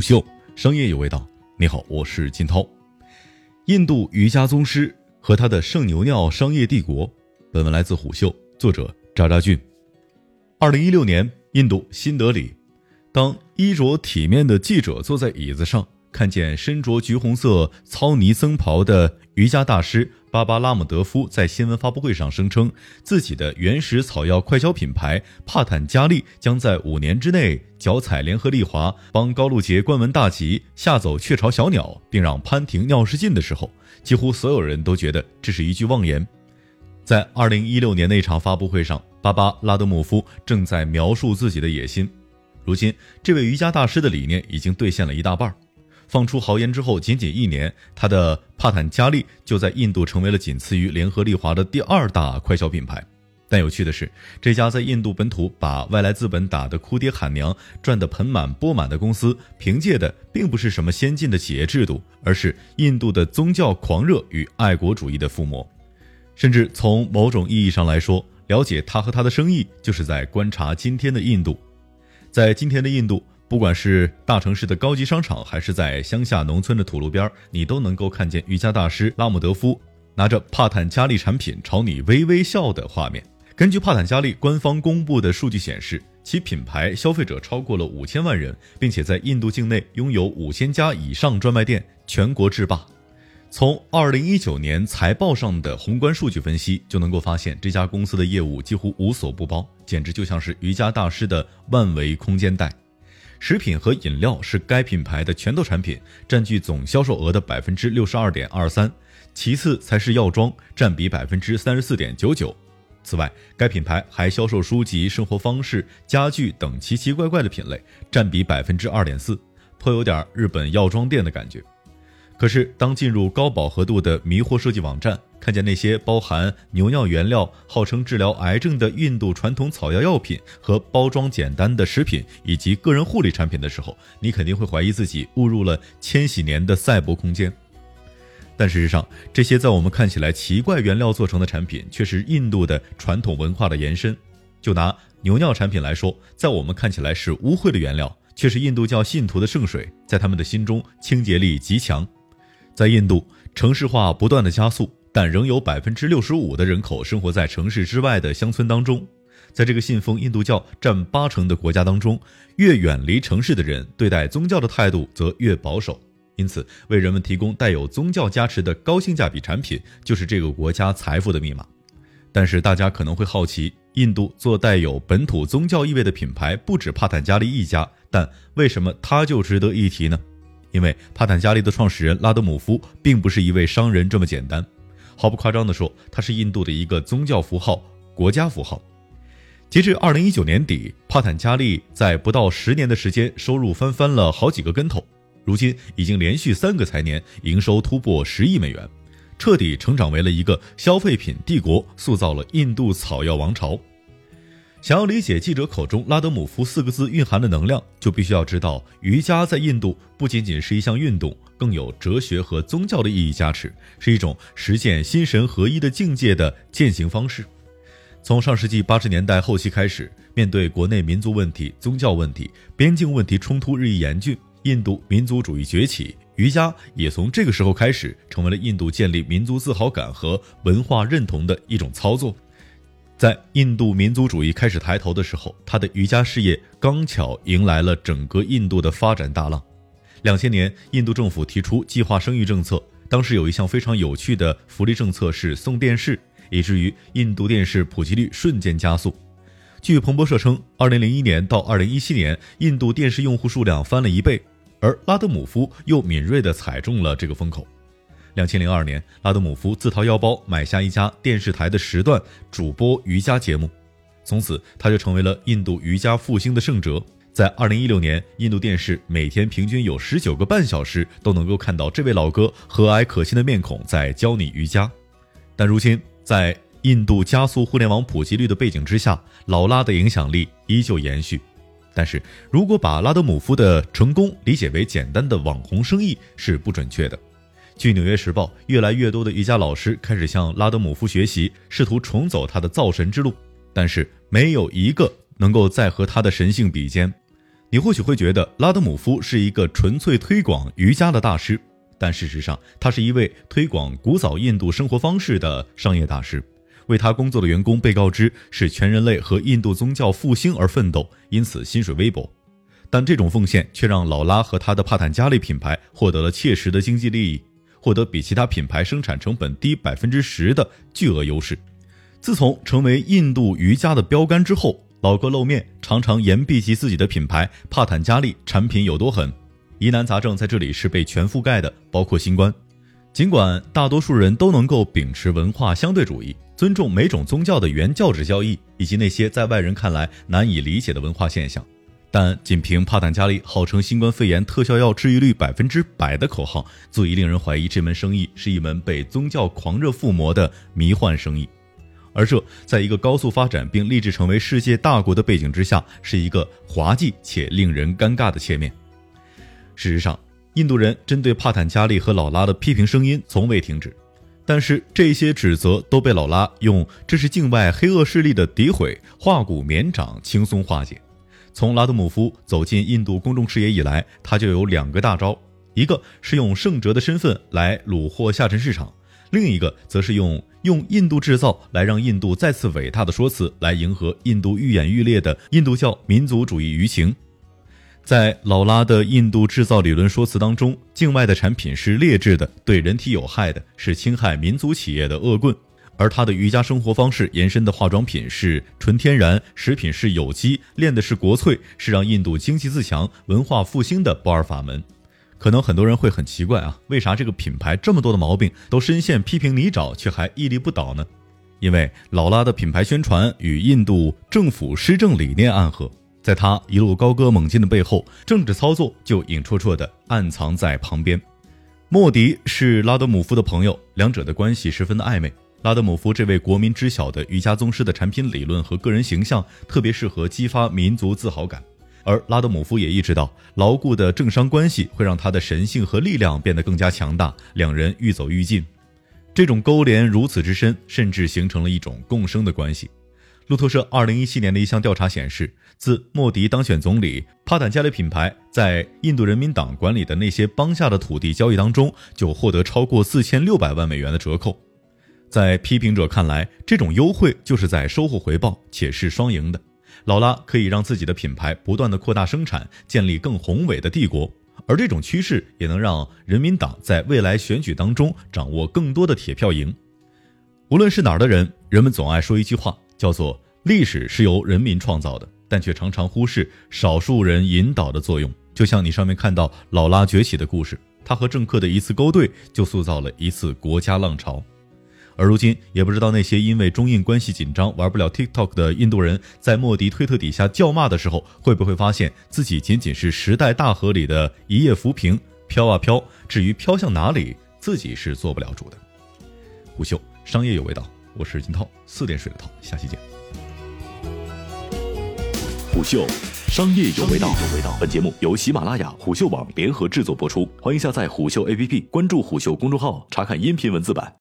虎嗅，商业有味道。你好，我是金涛。印度瑜伽宗师和他的圣牛尿商业帝国。本文来自虎嗅，作者扎扎俊。二零一六年，印度新德里，当衣着体面的记者坐在椅子上。看见身着橘红色糙呢僧袍的瑜伽大师巴巴拉姆德夫在新闻发布会上声称，自己的原始草药快销品牌帕坦加利将在五年之内脚踩联合利华，帮高露洁关门大吉，吓走雀巢小鸟，并让潘婷尿失禁的时候，几乎所有人都觉得这是一句妄言。在二零一六年那场发布会上，巴巴拉德姆夫正在描述自己的野心。如今，这位瑜伽大师的理念已经兑现了一大半。放出豪言之后，仅仅一年，他的帕坦加利就在印度成为了仅次于联合利华的第二大快消品牌。但有趣的是，这家在印度本土把外来资本打得哭爹喊娘、赚得盆满钵满的公司，凭借的并不是什么先进的企业制度，而是印度的宗教狂热与爱国主义的附魔。甚至从某种意义上来说，了解他和他的生意，就是在观察今天的印度。在今天的印度。不管是大城市的高级商场，还是在乡下农村的土路边，你都能够看见瑜伽大师拉姆德夫拿着帕坦加利产品朝你微微笑的画面。根据帕坦加利官方公布的数据显示，其品牌消费者超过了五千万人，并且在印度境内拥有五千家以上专卖店，全国制霸。从二零一九年财报上的宏观数据分析，就能够发现这家公司的业务几乎无所不包，简直就像是瑜伽大师的万维空间袋。食品和饮料是该品牌的拳头产品，占据总销售额的百分之六十二点二三，其次才是药妆，占比百分之三十四点九九。此外，该品牌还销售书籍、生活方式、家具等奇奇怪怪的品类，占比百分之二点四，颇有点日本药妆店的感觉。可是，当进入高饱和度的迷惑设计网站，看见那些包含牛尿原料、号称治疗癌症的印度传统草药药品和包装简单的食品以及个人护理产品的时候，你肯定会怀疑自己误入了千禧年的赛博空间。但事实上，这些在我们看起来奇怪原料做成的产品，却是印度的传统文化的延伸。就拿牛尿产品来说，在我们看起来是污秽的原料，却是印度教信徒的圣水，在他们的心中清洁力极强。在印度，城市化不断的加速，但仍有百分之六十五的人口生活在城市之外的乡村当中。在这个信奉印度教占八成的国家当中，越远离城市的人，对待宗教的态度则越保守。因此，为人们提供带有宗教加持的高性价比产品，就是这个国家财富的密码。但是，大家可能会好奇，印度做带有本土宗教意味的品牌不止帕坦加利一家，但为什么它就值得一提呢？因为帕坦加利的创始人拉德姆夫并不是一位商人这么简单，毫不夸张地说，它是印度的一个宗教符号、国家符号。截至二零一九年底，帕坦加利在不到十年的时间，收入翻翻了好几个跟头，如今已经连续三个财年营收突破十亿美元，彻底成长为了一个消费品帝国，塑造了印度草药王朝。想要理解记者口中“拉德姆夫”四个字蕴含的能量，就必须要知道，瑜伽在印度不仅仅是一项运动，更有哲学和宗教的意义加持，是一种实现心神合一的境界的践行方式。从上世纪八十年代后期开始，面对国内民族问题、宗教问题、边境问题冲突日益严峻，印度民族主义崛起，瑜伽也从这个时候开始，成为了印度建立民族自豪感和文化认同的一种操作。在印度民族主义开始抬头的时候，他的瑜伽事业刚巧迎来了整个印度的发展大浪。两千年，印度政府提出计划生育政策，当时有一项非常有趣的福利政策是送电视，以至于印度电视普及率瞬间加速。据彭博社称，二零零一年到二零一七年，印度电视用户数量翻了一倍，而拉德姆夫又敏锐地踩中了这个风口。两千零二年，拉德姆夫自掏腰包买下一家电视台的时段，主播瑜伽节目，从此他就成为了印度瑜伽复兴的圣哲。在二零一六年，印度电视每天平均有十九个半小时都能够看到这位老哥和蔼可亲的面孔在教你瑜伽。但如今，在印度加速互联网普及率的背景之下，老拉的影响力依旧延续。但是如果把拉德姆夫的成功理解为简单的网红生意，是不准确的。据《纽约时报》，越来越多的瑜伽老师开始向拉德姆夫学习，试图重走他的造神之路，但是没有一个能够再和他的神性比肩。你或许会觉得拉德姆夫是一个纯粹推广瑜伽的大师，但事实上，他是一位推广古早印度生活方式的商业大师。为他工作的员工被告知是全人类和印度宗教复兴而奋斗，因此薪水微薄。但这种奉献却让劳拉和他的帕坦加利品牌获得了切实的经济利益，获得比其他品牌生产成本低百分之十的巨额优势。自从成为印度瑜伽的标杆之后，老哥露面，常常言毕及自己的品牌帕坦加利产品有多狠。疑难杂症在这里是被全覆盖的，包括新冠。尽管大多数人都能够秉持文化相对主义，尊重每种宗教的原教旨教义以及那些在外人看来难以理解的文化现象，但仅凭帕坦加利号称新冠肺炎特效药治愈率百分之百的口号，足以令人怀疑这门生意是一门被宗教狂热附魔的迷幻生意。而这，在一个高速发展并立志成为世界大国的背景之下，是一个滑稽且令人尴尬的切面。事实上，印度人针对帕坦加利和老拉的批评声音从未停止，但是这些指责都被老拉用“这是境外黑恶势力的诋毁”化骨绵掌轻松化解。从拉德姆夫走进印度公众视野以来，他就有两个大招：一个是用圣哲的身份来虏获下沉市场。另一个则是用用印度制造来让印度再次伟大的说辞，来迎合印度愈演愈烈的印度教民族主义舆情。在老拉的印度制造理论说辞当中，境外的产品是劣质的，对人体有害的，是侵害民族企业的恶棍；而他的瑜伽生活方式延伸的化妆品是纯天然，食品是有机，练的是国粹，是让印度经济自强、文化复兴的不二法门。可能很多人会很奇怪啊，为啥这个品牌这么多的毛病都深陷批评泥沼，却还屹立不倒呢？因为劳拉的品牌宣传与印度政府施政理念暗合，在他一路高歌猛进的背后，政治操作就影绰绰的暗藏在旁边。莫迪是拉德姆夫的朋友，两者的关系十分的暧昧。拉德姆夫这位国民知晓的瑜伽宗师的产品理论和个人形象，特别适合激发民族自豪感。而拉德姆夫也意识到，牢固的政商关系会让他的神性和力量变得更加强大，两人愈走愈近。这种勾连如此之深，甚至形成了一种共生的关系。路透社二零一七年的一项调查显示，自莫迪当选总理，帕坦加利品牌在印度人民党管理的那些邦下的土地交易当中，就获得超过四千六百万美元的折扣。在批评者看来，这种优惠就是在收获回报，且是双赢的。劳拉可以让自己的品牌不断的扩大生产，建立更宏伟的帝国，而这种趋势也能让人民党在未来选举当中掌握更多的铁票营。无论是哪儿的人，人们总爱说一句话，叫做“历史是由人民创造的”，但却常常忽视少数人引导的作用。就像你上面看到劳拉崛起的故事，他和政客的一次勾兑，就塑造了一次国家浪潮。而如今，也不知道那些因为中印关系紧张玩不了 TikTok 的印度人，在莫迪推特底下叫骂的时候，会不会发现自己仅仅是时代大河里的一叶浮萍，飘啊飘。至于飘向哪里，自己是做不了主的。虎嗅商业有味道，我是金涛，四点水的涛，下期见。虎嗅商业有味道，有味道本节目由喜马拉雅、虎嗅网联合制作播出，欢迎下载虎嗅 APP，关注虎嗅公众号，查看音频文字版。